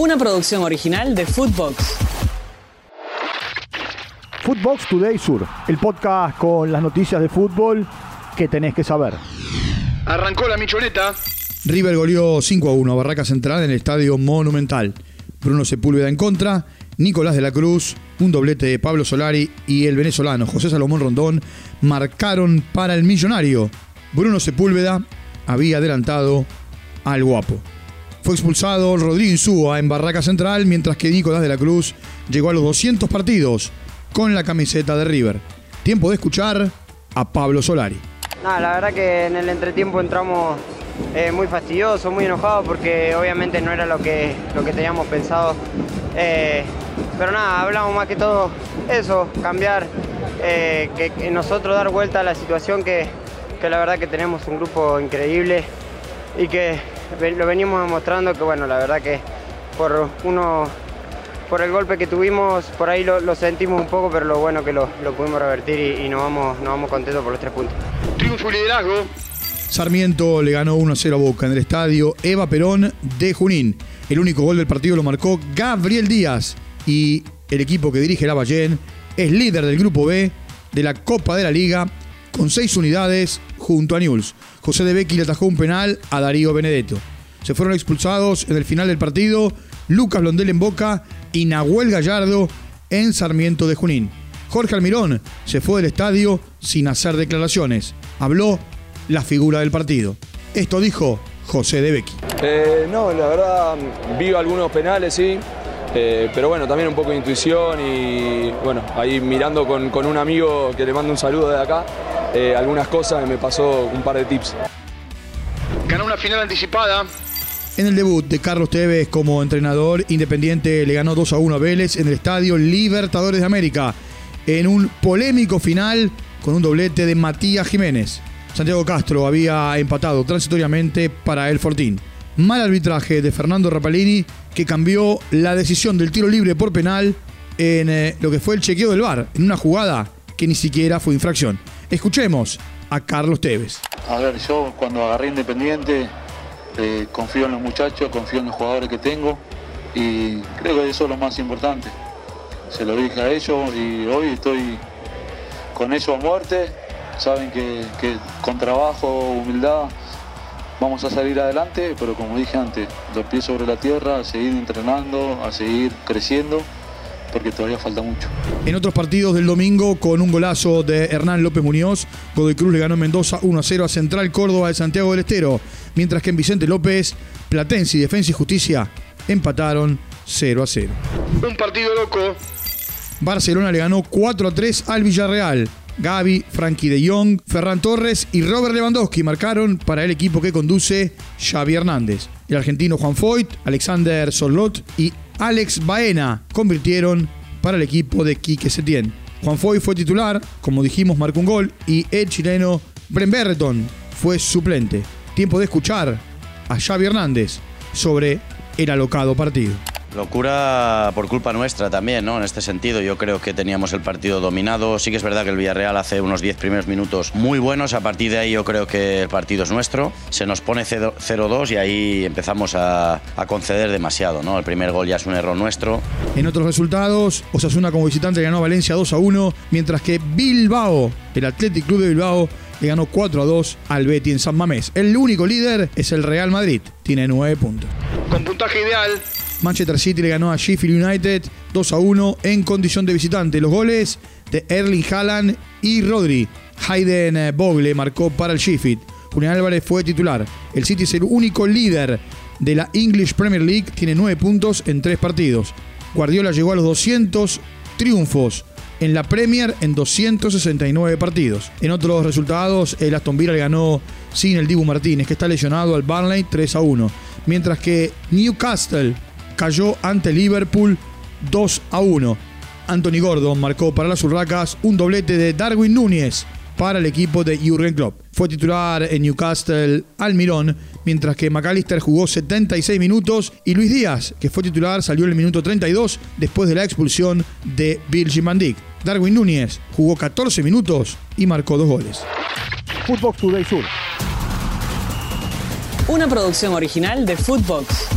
Una producción original de Footbox. Footbox Today Sur, el podcast con las noticias de fútbol que tenés que saber. Arrancó la michoneta. River goleó 5 a 1 a Barraca Central en el Estadio Monumental. Bruno Sepúlveda en contra, Nicolás de la Cruz, un doblete de Pablo Solari y el venezolano José Salomón Rondón marcaron para el millonario. Bruno Sepúlveda había adelantado al guapo. Fue expulsado Rodrigo Insúa en Barraca Central, mientras que Nicolás de la Cruz llegó a los 200 partidos con la camiseta de River. Tiempo de escuchar a Pablo Solari. Nada, la verdad que en el entretiempo entramos eh, muy fastidiosos, muy enojados porque obviamente no era lo que, lo que teníamos pensado. Eh, pero nada, hablamos más que todo eso, cambiar, eh, que, nosotros dar vuelta a la situación que, que la verdad que tenemos un grupo increíble y que lo venimos demostrando que bueno, la verdad que por uno por el golpe que tuvimos, por ahí lo, sentimos un poco, pero lo bueno que lo, pudimos revertir y, nos, vamos, nos vamos contentos por los tres puntos. Triunfo y liderazgo. Sarmiento le ganó 1-0 a Boca en el estadio Eva Perón de Junín. El único gol del partido lo marcó Gabriel Díaz y el equipo que dirige la Ballén es líder del grupo B de la Copa de la Liga con seis unidades junto a Newell's. José de Becky le atajó un penal a Darío Benedetto. Se fueron expulsados en el final del partido Lucas Blondel en Boca y Nahuel Gallardo en Sarmiento de Junín. Jorge Almirón se fue del estadio sin hacer declaraciones. Habló la figura del partido. Esto dijo José de Becky. Eh, no, la verdad, vi algunos penales, sí. Eh, pero bueno, también un poco de intuición y bueno, ahí mirando con, con un amigo que le mando un saludo de acá, eh, algunas cosas me pasó un par de tips. Ganó una final anticipada. En el debut de Carlos Tevez como entrenador, Independiente le ganó 2 a 1 a Vélez en el estadio Libertadores de América, en un polémico final con un doblete de Matías Jiménez. Santiago Castro había empatado transitoriamente para el Fortín. Mal arbitraje de Fernando Rapalini que cambió la decisión del tiro libre por penal en eh, lo que fue el chequeo del VAR, en una jugada que ni siquiera fue infracción. Escuchemos a Carlos Tevez. A ver, yo cuando agarré Independiente eh, confío en los muchachos, confío en los jugadores que tengo y creo que eso es lo más importante. Se lo dije a ellos y hoy estoy con ellos a muerte. Saben que, que con trabajo, humildad, vamos a salir adelante, pero como dije antes, los pies sobre la tierra, a seguir entrenando, a seguir creciendo porque todavía falta mucho. En otros partidos del domingo, con un golazo de Hernán López Muñoz, Godoy Cruz le ganó Mendoza 1 0 a Central Córdoba de Santiago del Estero, mientras que en Vicente López, Platense y Defensa y Justicia empataron 0 a 0. Un partido loco. Barcelona le ganó 4 a 3 al Villarreal. Gaby, Frankie de Jong, Ferran Torres y Robert Lewandowski marcaron para el equipo que conduce Xavi Hernández. El argentino Juan Foyt, Alexander Sorlot y Alex Baena convirtieron para el equipo de Quique Setién. Juan Foy fue titular, como dijimos, marcó un gol y el chileno Bremberton fue suplente. Tiempo de escuchar a Xavi Hernández sobre el alocado partido. Locura por culpa nuestra también, ¿no? En este sentido, yo creo que teníamos el partido dominado. Sí que es verdad que el Villarreal hace unos 10 primeros minutos muy buenos. A partir de ahí, yo creo que el partido es nuestro. Se nos pone 0-2 y ahí empezamos a, conceder demasiado, ¿no? El primer gol ya es un error nuestro. En otros resultados, Osasuna como visitante ganó a Valencia 2 1, mientras que Bilbao, el Athletic Club de Bilbao, le ganó 4 2 al Betis en San Mamés. El único líder es el Real Madrid, tiene 9 puntos. Con puntaje ideal, Manchester City le ganó a Sheffield United 2 a 1 en condición de visitante. Los goles de Erling Haaland y Rodri. Hayden Bogle marcó para el Sheffield. Julián Álvarez fue titular. El City es el único líder de la English Premier League. Tiene 9 puntos en 3 partidos. Guardiola llegó a los 200 triunfos en la Premier en 269 partidos. En otros resultados, el Aston Villa le ganó sin el Dibu Martínez, que está lesionado al Burnley 3 a 1. Mientras que Newcastle cayó ante Liverpool 2 a 1. Anthony Gordon marcó para las Urracas un doblete de Darwin Núñez para el equipo de Jurgen Klopp. Fue titular en Newcastle Almirón, mientras que McAllister jugó 76 minutos y Luis Díaz, que fue titular, salió en el minuto 32 después de la expulsión de Virgin van Dijk. Darwin Núñez jugó 14 minutos y marcó dos goles. Footbox Today Sur. Una producción original de Footbox.